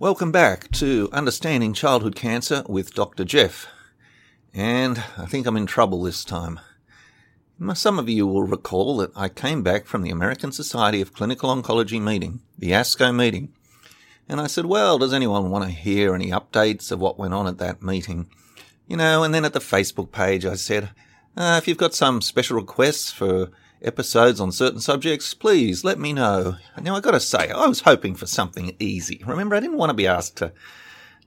Welcome back to Understanding Childhood Cancer with Dr. Jeff. And I think I'm in trouble this time. Some of you will recall that I came back from the American Society of Clinical Oncology meeting, the ASCO meeting, and I said, well, does anyone want to hear any updates of what went on at that meeting? You know, and then at the Facebook page I said, uh, if you've got some special requests for episodes on certain subjects, please let me know. Now, I gotta say, I was hoping for something easy. Remember, I didn't want to be asked to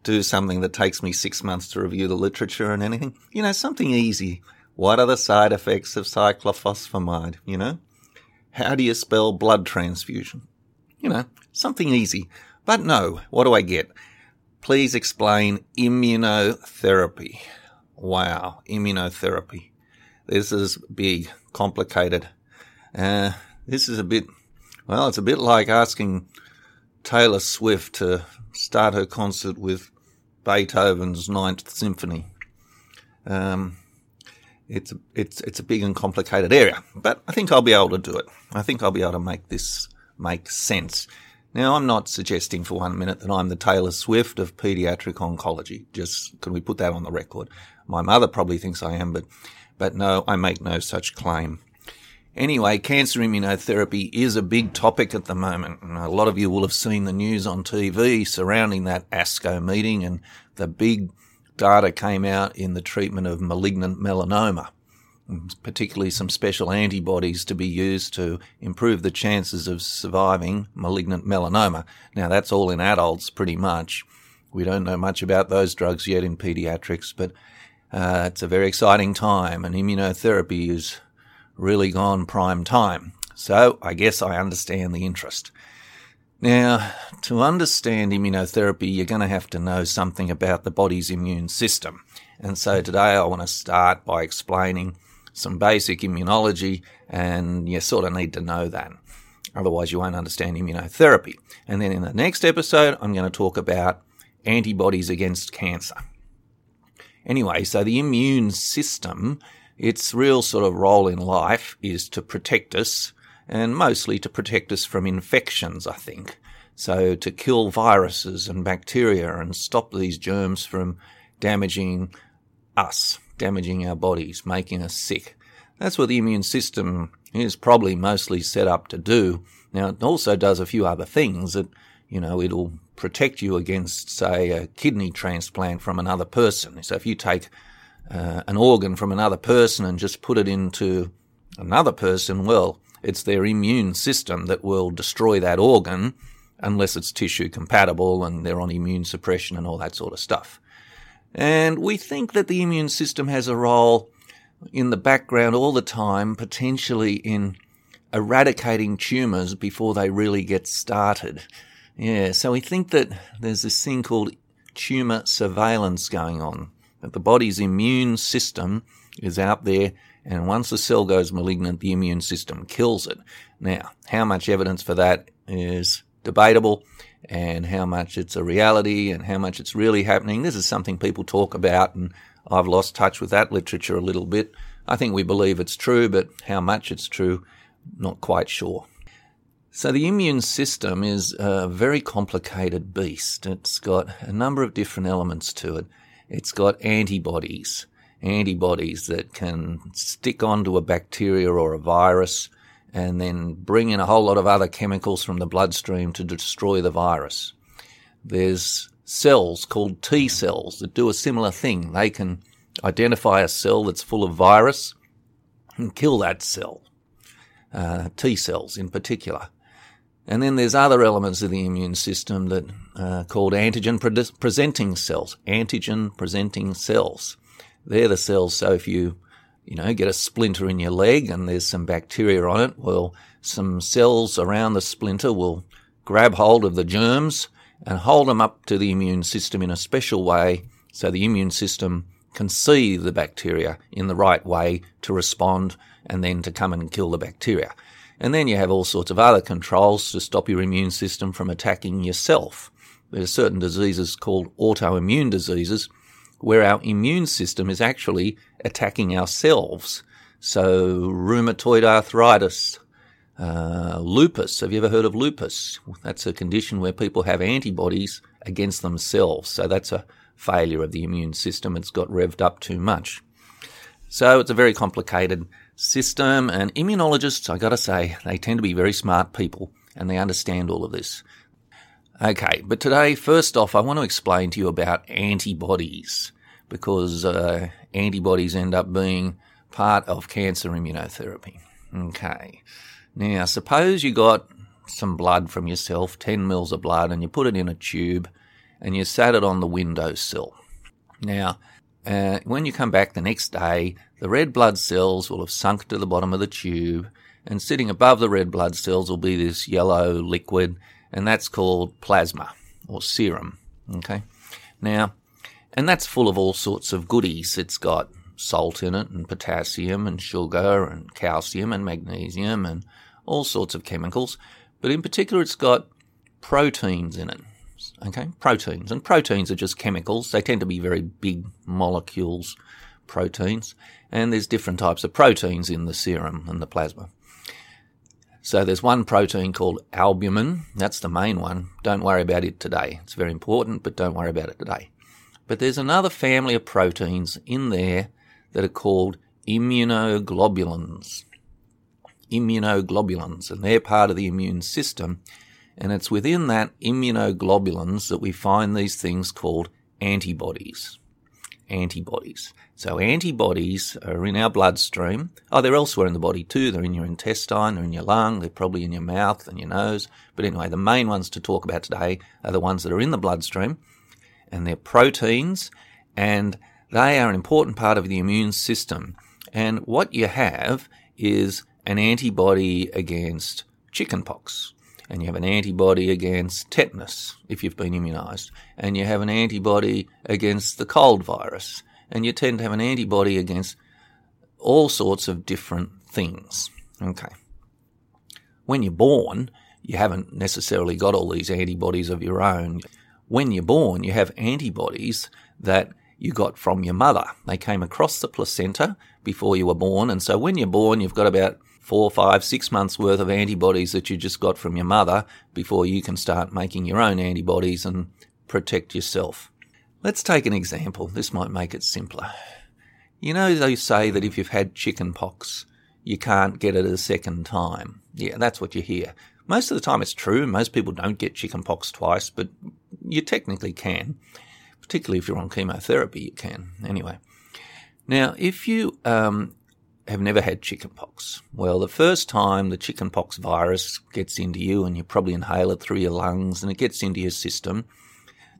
do something that takes me six months to review the literature and anything. You know, something easy. What are the side effects of cyclophosphamide? You know? How do you spell blood transfusion? You know, something easy. But no, what do I get? Please explain immunotherapy. Wow, immunotherapy. This is big, complicated. Uh, this is a bit, well, it's a bit like asking Taylor Swift to start her concert with Beethoven's Ninth Symphony. Um, it's it's it's a big and complicated area, but I think I'll be able to do it. I think I'll be able to make this make sense. Now, I'm not suggesting for one minute that I'm the Taylor Swift of pediatric oncology. Just can we put that on the record? My mother probably thinks I am, but but no, I make no such claim. Anyway, cancer immunotherapy is a big topic at the moment. And a lot of you will have seen the news on TV surrounding that ASCO meeting and the big data came out in the treatment of malignant melanoma, particularly some special antibodies to be used to improve the chances of surviving malignant melanoma. Now that's all in adults pretty much. We don't know much about those drugs yet in pediatrics, but uh, it's a very exciting time and immunotherapy is really gone prime time. So I guess I understand the interest. Now, to understand immunotherapy, you're going to have to know something about the body's immune system. And so today I want to start by explaining some basic immunology, and you sort of need to know that. Otherwise, you won't understand immunotherapy. And then in the next episode, I'm going to talk about antibodies against cancer. Anyway, so the immune system its real sort of role in life is to protect us, and mostly to protect us from infections, I think. So to kill viruses and bacteria and stop these germs from damaging us, damaging our bodies, making us sick. That's what the immune system is probably mostly set up to do. Now, it also does a few other things that, you know, it'll protect you against, say, a kidney transplant from another person. So if you take uh, an organ from another person and just put it into another person, well, it's their immune system that will destroy that organ unless it's tissue compatible and they're on immune suppression and all that sort of stuff. And we think that the immune system has a role in the background all the time, potentially in eradicating tumors before they really get started. Yeah, so we think that there's this thing called tumor surveillance going on that the body's immune system is out there, and once the cell goes malignant, the immune system kills it. Now, how much evidence for that is debatable, and how much it's a reality, and how much it's really happening. This is something people talk about, and I've lost touch with that literature a little bit. I think we believe it's true, but how much it's true, not quite sure. So the immune system is a very complicated beast. It's got a number of different elements to it. It's got antibodies, antibodies that can stick onto a bacteria or a virus and then bring in a whole lot of other chemicals from the bloodstream to destroy the virus. There's cells called T cells that do a similar thing. They can identify a cell that's full of virus and kill that cell, uh, T cells in particular. And then there's other elements of the immune system that are called antigen pre- presenting cells. Antigen presenting cells. They're the cells. So if you, you know, get a splinter in your leg and there's some bacteria on it, well, some cells around the splinter will grab hold of the germs and hold them up to the immune system in a special way so the immune system can see the bacteria in the right way to respond and then to come and kill the bacteria. And then you have all sorts of other controls to stop your immune system from attacking yourself. There are certain diseases called autoimmune diseases where our immune system is actually attacking ourselves. So rheumatoid arthritis, Uh, lupus. Have you ever heard of lupus? That's a condition where people have antibodies against themselves. So that's a failure of the immune system. It's got revved up too much. So it's a very complicated system, and immunologists, I gotta say, they tend to be very smart people and they understand all of this. Okay, but today, first off, I want to explain to you about antibodies because uh, antibodies end up being part of cancer immunotherapy. Okay, now suppose you got some blood from yourself, 10 mils of blood, and you put it in a tube and you sat it on the windowsill. Now, uh, when you come back the next day, the red blood cells will have sunk to the bottom of the tube, and sitting above the red blood cells will be this yellow liquid and that's called plasma or serum. Okay. Now, and that's full of all sorts of goodies. It's got salt in it, and potassium, and sugar, and calcium, and magnesium, and all sorts of chemicals. But in particular, it's got proteins in it. Okay, proteins. And proteins are just chemicals. They tend to be very big molecules, proteins. And there's different types of proteins in the serum and the plasma. So there's one protein called albumin. That's the main one. Don't worry about it today. It's very important, but don't worry about it today. But there's another family of proteins in there that are called immunoglobulins. Immunoglobulins, and they're part of the immune system. And it's within that immunoglobulins that we find these things called antibodies. Antibodies. So antibodies are in our bloodstream. Oh, they're elsewhere in the body too. They're in your intestine, they're in your lung, they're probably in your mouth and your nose. But anyway, the main ones to talk about today are the ones that are in the bloodstream, and they're proteins, and they are an important part of the immune system. And what you have is an antibody against chickenpox and you have an antibody against tetanus if you've been immunized, and you have an antibody against the cold virus, and you tend to have an antibody against all sorts of different things. Okay. When you're born, you haven't necessarily got all these antibodies of your own. When you're born, you have antibodies that you got from your mother. They came across the placenta before you were born, and so when you're born, you've got about four, five, six months worth of antibodies that you just got from your mother before you can start making your own antibodies and protect yourself. Let's take an example. This might make it simpler. You know, they say that if you've had chicken pox, you can't get it a second time. Yeah, that's what you hear. Most of the time it's true. Most people don't get chicken pox twice, but you technically can. Particularly if you're on chemotherapy, you can. Anyway. Now, if you um, have never had chickenpox, well, the first time the chickenpox virus gets into you and you probably inhale it through your lungs and it gets into your system,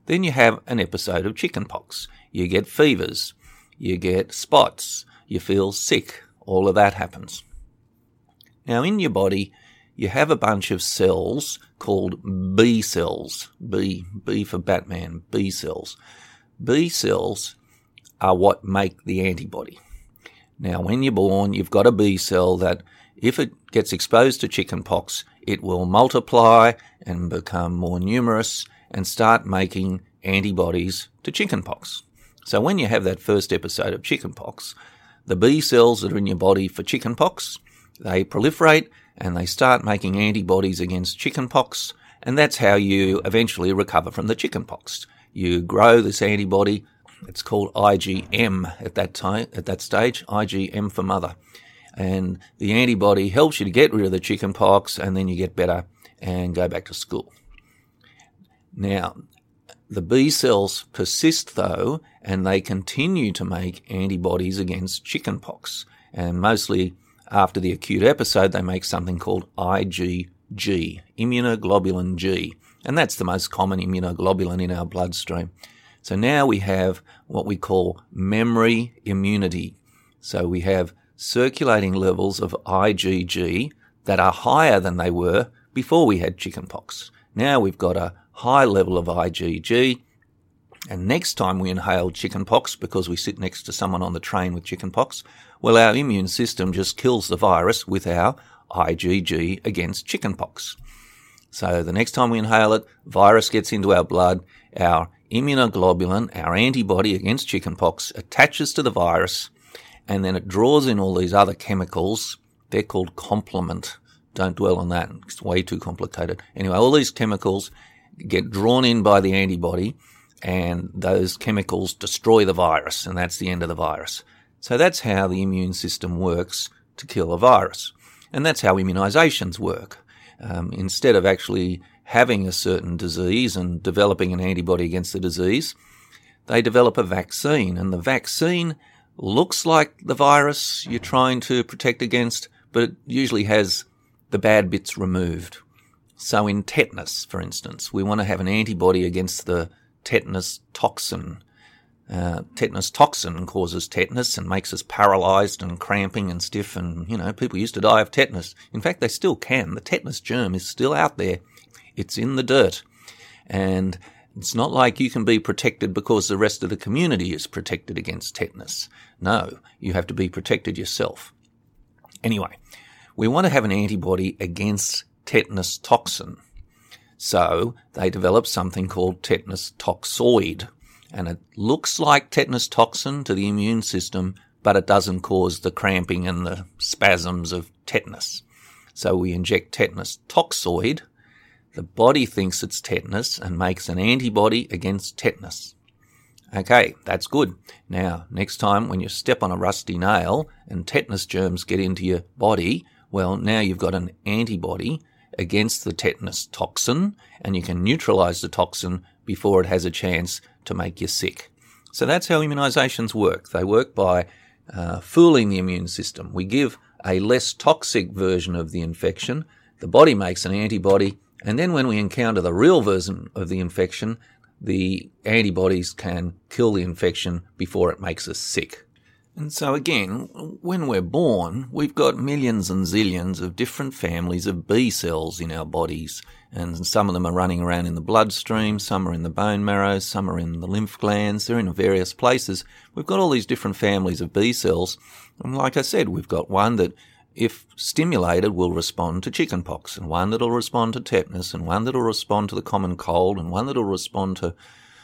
then you have an episode of chickenpox. You get fevers, you get spots, you feel sick, all of that happens. Now, in your body, you have a bunch of cells called B cells. B, B for Batman, B cells. B cells are what make the antibody. Now, when you're born, you've got a B cell that, if it gets exposed to chickenpox, it will multiply and become more numerous and start making antibodies to chickenpox. So when you have that first episode of chickenpox, the B cells that are in your body for chickenpox, they proliferate and they start making antibodies against chickenpox, and that's how you eventually recover from the chickenpox. You grow this antibody. It's called IgM at that time, at that stage, IgM for mother. And the antibody helps you to get rid of the chickenpox, and then you get better and go back to school. Now, the B cells persist though, and they continue to make antibodies against chickenpox. And mostly after the acute episode, they make something called IgG, immunoglobulin G. And that's the most common immunoglobulin in our bloodstream. So now we have what we call memory immunity. So we have circulating levels of IgG that are higher than they were before we had chickenpox. Now we've got a high level of IgG. And next time we inhale chickenpox because we sit next to someone on the train with chickenpox, well, our immune system just kills the virus with our IgG against chickenpox. So the next time we inhale it, virus gets into our blood, our immunoglobulin, our antibody against chickenpox, attaches to the virus, and then it draws in all these other chemicals. They're called complement don't dwell on that. It's way too complicated. Anyway, all these chemicals get drawn in by the antibody and those chemicals destroy the virus and that's the end of the virus. So that's how the immune system works to kill a virus. And that's how immunizations work. Um, instead of actually having a certain disease and developing an antibody against the disease, they develop a vaccine. And the vaccine looks like the virus you're trying to protect against, but it usually has the bad bits removed. So in tetanus, for instance, we want to have an antibody against the tetanus toxin. Uh, tetanus toxin causes tetanus and makes us paralyzed and cramping and stiff and, you know, people used to die of tetanus. In fact, they still can. The tetanus germ is still out there. It's in the dirt. And it's not like you can be protected because the rest of the community is protected against tetanus. No, you have to be protected yourself. Anyway, we want to have an antibody against tetanus toxin. So they develop something called tetanus toxoid. And it looks like tetanus toxin to the immune system, but it doesn't cause the cramping and the spasms of tetanus. So we inject tetanus toxoid the body thinks it's tetanus and makes an antibody against tetanus. Okay, that's good. Now, next time when you step on a rusty nail and tetanus germs get into your body, well, now you've got an antibody against the tetanus toxin and you can neutralize the toxin before it has a chance to make you sick. So that's how immunizations work. They work by uh, fooling the immune system. We give a less toxic version of the infection. The body makes an antibody and then when we encounter the real version of the infection, the antibodies can kill the infection before it makes us sick. And so again, when we're born, we've got millions and zillions of different families of B cells in our bodies. And some of them are running around in the bloodstream, some are in the bone marrow, some are in the lymph glands, they're in various places. We've got all these different families of B cells. And like I said, we've got one that if stimulated, will respond to chickenpox, and one that'll respond to tetanus, and one that'll respond to the common cold, and one that'll respond to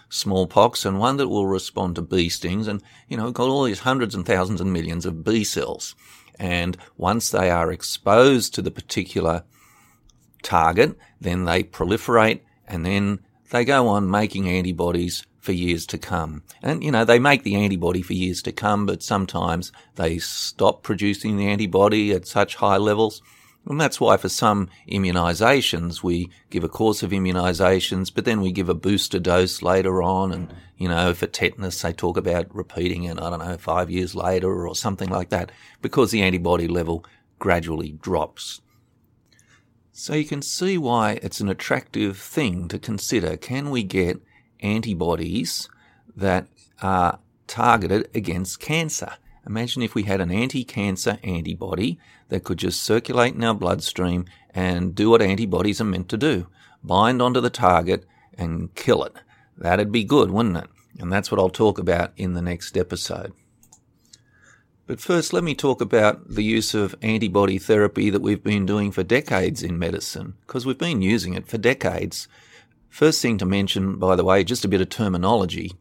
smallpox, and one that will respond to bee stings, and you know, got all these hundreds and thousands and millions of B cells. And once they are exposed to the particular target, then they proliferate, and then they go on making antibodies for years to come. And, you know, they make the antibody for years to come, but sometimes they stop producing the antibody at such high levels. And that's why for some immunizations, we give a course of immunizations, but then we give a booster dose later on. And, you know, for tetanus, they talk about repeating it, I don't know, five years later or something like that, because the antibody level gradually drops. So you can see why it's an attractive thing to consider. Can we get antibodies that are targeted against cancer. Imagine if we had an anti-cancer antibody that could just circulate in our bloodstream and do what antibodies are meant to do. Bind onto the target and kill it. That'd be good, wouldn't it? And that's what I'll talk about in the next episode. But first, let me talk about the use of antibody therapy that we've been doing for decades in medicine, because we've been using it for decades First thing to mention, by the way, just a bit of terminology.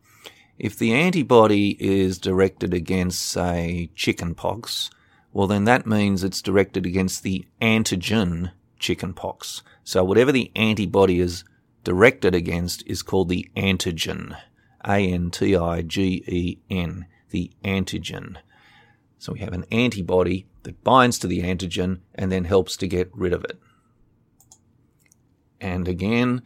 If the antibody is directed against, say, chickenpox, well, then that means it's directed against the antigen chickenpox. So whatever the antibody is directed against is called the antigen. A-N-T-I-G-E-N. The antigen. So we have an antibody that binds to the antigen and then helps to get rid of it. And again,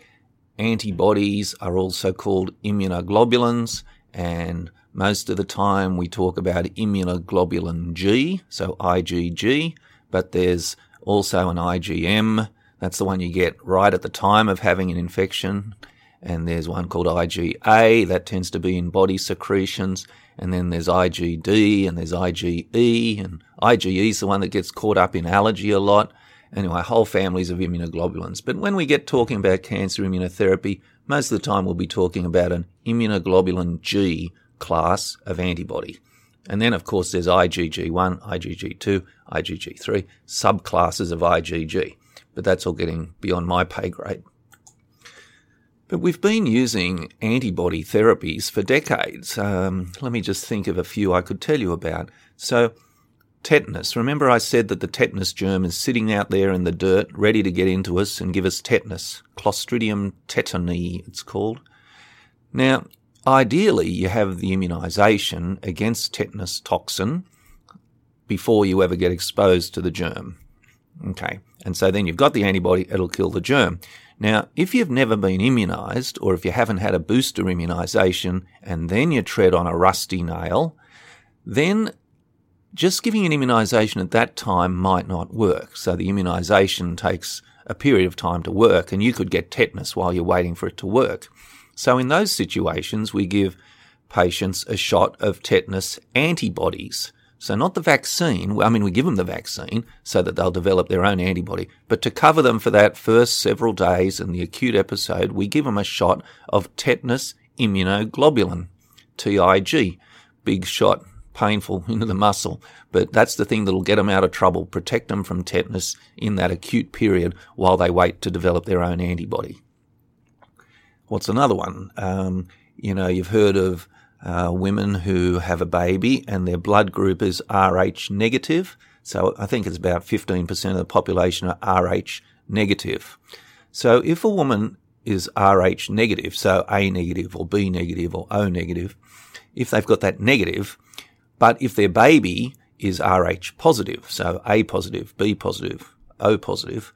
Antibodies are also called immunoglobulins, and most of the time we talk about immunoglobulin G, so IgG, but there's also an IgM. That's the one you get right at the time of having an infection. And there's one called IgA, that tends to be in body secretions. And then there's IgD and there's IgE, and IgE is the one that gets caught up in allergy a lot. Anyway, whole families of immunoglobulins. But when we get talking about cancer immunotherapy, most of the time we'll be talking about an immunoglobulin G class of antibody. And then, of course, there's IgG1, IgG2, IgG3, subclasses of IgG. But that's all getting beyond my pay grade. But we've been using antibody therapies for decades. Um, let me just think of a few I could tell you about. So, tetanus. Remember, I said that the tetanus germ is sitting out there in the dirt, ready to get into us and give us tetanus. Clostridium tetani, it's called. Now, ideally, you have the immunisation against tetanus toxin before you ever get exposed to the germ. Okay, and so then you've got the antibody, it'll kill the germ. Now, if you've never been immunised, or if you haven't had a booster immunisation, and then you tread on a rusty nail, then just giving an immunisation at that time might not work. So the immunisation takes a period of time to work, and you could get tetanus while you're waiting for it to work. So in those situations, we give patients a shot of tetanus antibodies. So not the vaccine. I mean, we give them the vaccine so that they'll develop their own antibody, but to cover them for that first several days in the acute episode, we give them a shot of tetanus immunoglobulin, TIG, big shot painful into the muscle, but that's the thing that'll get them out of trouble, protect them from tetanus in that acute period while they wait to develop their own antibody. What's another one? Um, you know, you've heard of uh, women who have a baby and their blood group is Rh negative. So I think it's about 15% of the population are Rh negative. So if a woman is Rh negative, so A negative or B negative or O negative, if they've got that negative, but if their baby is Rh positive, so A positive, B positive, O positive,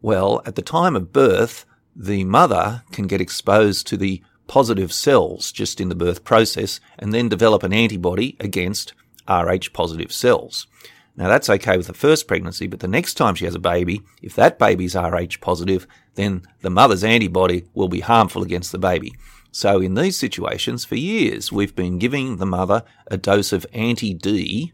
well, at the time of birth, the mother can get exposed to the positive cells just in the birth process and then develop an antibody against Rh positive cells. Now that's okay with the first pregnancy, but the next time she has a baby, if that baby's Rh positive, then the mother's antibody will be harmful against the baby. So in these situations, for years, we've been giving the mother a dose of anti-D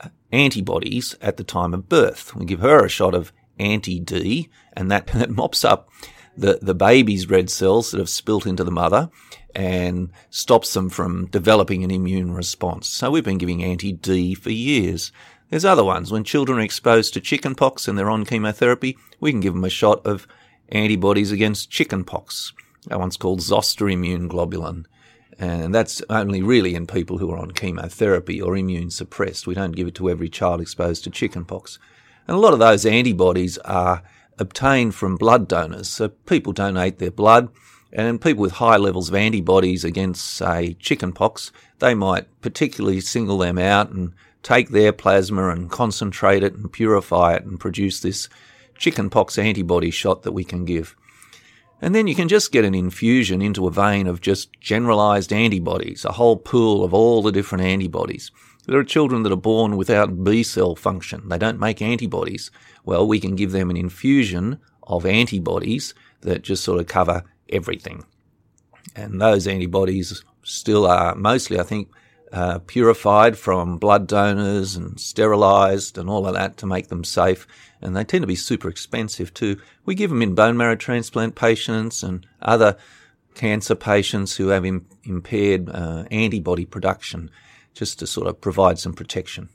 uh, antibodies at the time of birth. We give her a shot of anti-D, and that, that mops up the, the baby's red cells that have spilt into the mother and stops them from developing an immune response. So we've been giving anti-D for years. There's other ones. When children are exposed to chickenpox and they're on chemotherapy, we can give them a shot of antibodies against chickenpox. One's called zoster immune globulin. And that's only really in people who are on chemotherapy or immune suppressed. We don't give it to every child exposed to chickenpox. And a lot of those antibodies are obtained from blood donors. So people donate their blood, and people with high levels of antibodies against, say, chickenpox, they might particularly single them out and take their plasma and concentrate it and purify it and produce this chickenpox antibody shot that we can give. And then you can just get an infusion into a vein of just generalized antibodies, a whole pool of all the different antibodies. There are children that are born without B cell function. They don't make antibodies. Well, we can give them an infusion of antibodies that just sort of cover everything. And those antibodies still are mostly, I think, uh, purified from blood donors and sterilized and all of that to make them safe and they tend to be super expensive too. We give them in bone marrow transplant patients and other cancer patients who have Im- impaired uh, antibody production, just to sort of provide some protection.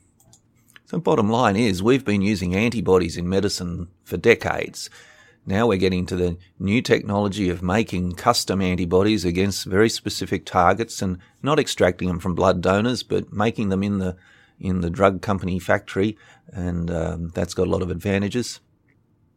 So, bottom line is, we've been using antibodies in medicine for decades. Now we're getting to the new technology of making custom antibodies against very specific targets and not extracting them from blood donors, but making them in the in the drug company factory, and um, that's got a lot of advantages.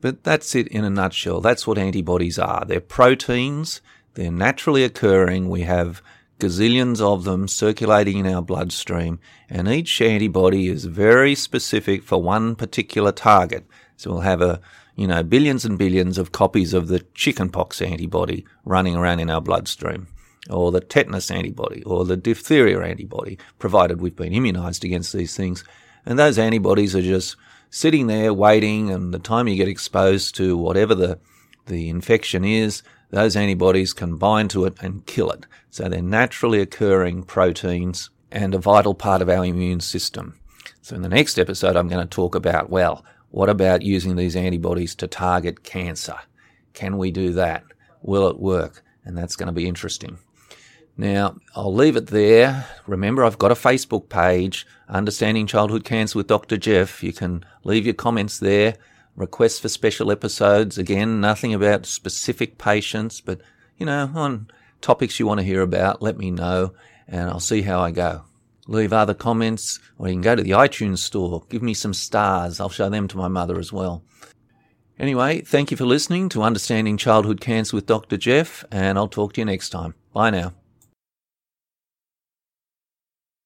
But that's it in a nutshell. That's what antibodies are. They're proteins, they're naturally occurring. We have gazillions of them circulating in our bloodstream, and each antibody is very specific for one particular target. So we'll have a you know, billions and billions of copies of the chickenpox antibody running around in our bloodstream or the tetanus antibody or the diphtheria antibody, provided we've been immunized against these things. And those antibodies are just sitting there waiting, and the time you get exposed to whatever the, the infection is, those antibodies can bind to it and kill it. So they're naturally occurring proteins and a vital part of our immune system. So in the next episode, I'm going to talk about, well, what about using these antibodies to target cancer? Can we do that? Will it work? And that's going to be interesting. Now, I'll leave it there. Remember, I've got a Facebook page, Understanding Childhood Cancer with Dr. Jeff. You can leave your comments there. Requests for special episodes. Again, nothing about specific patients, but, you know, on topics you want to hear about, let me know, and I'll see how I go. Leave other comments, or you can go to the iTunes store, give me some stars. I'll show them to my mother as well. Anyway, thank you for listening to Understanding Childhood Cancer with Dr. Jeff, and I'll talk to you next time. Bye now.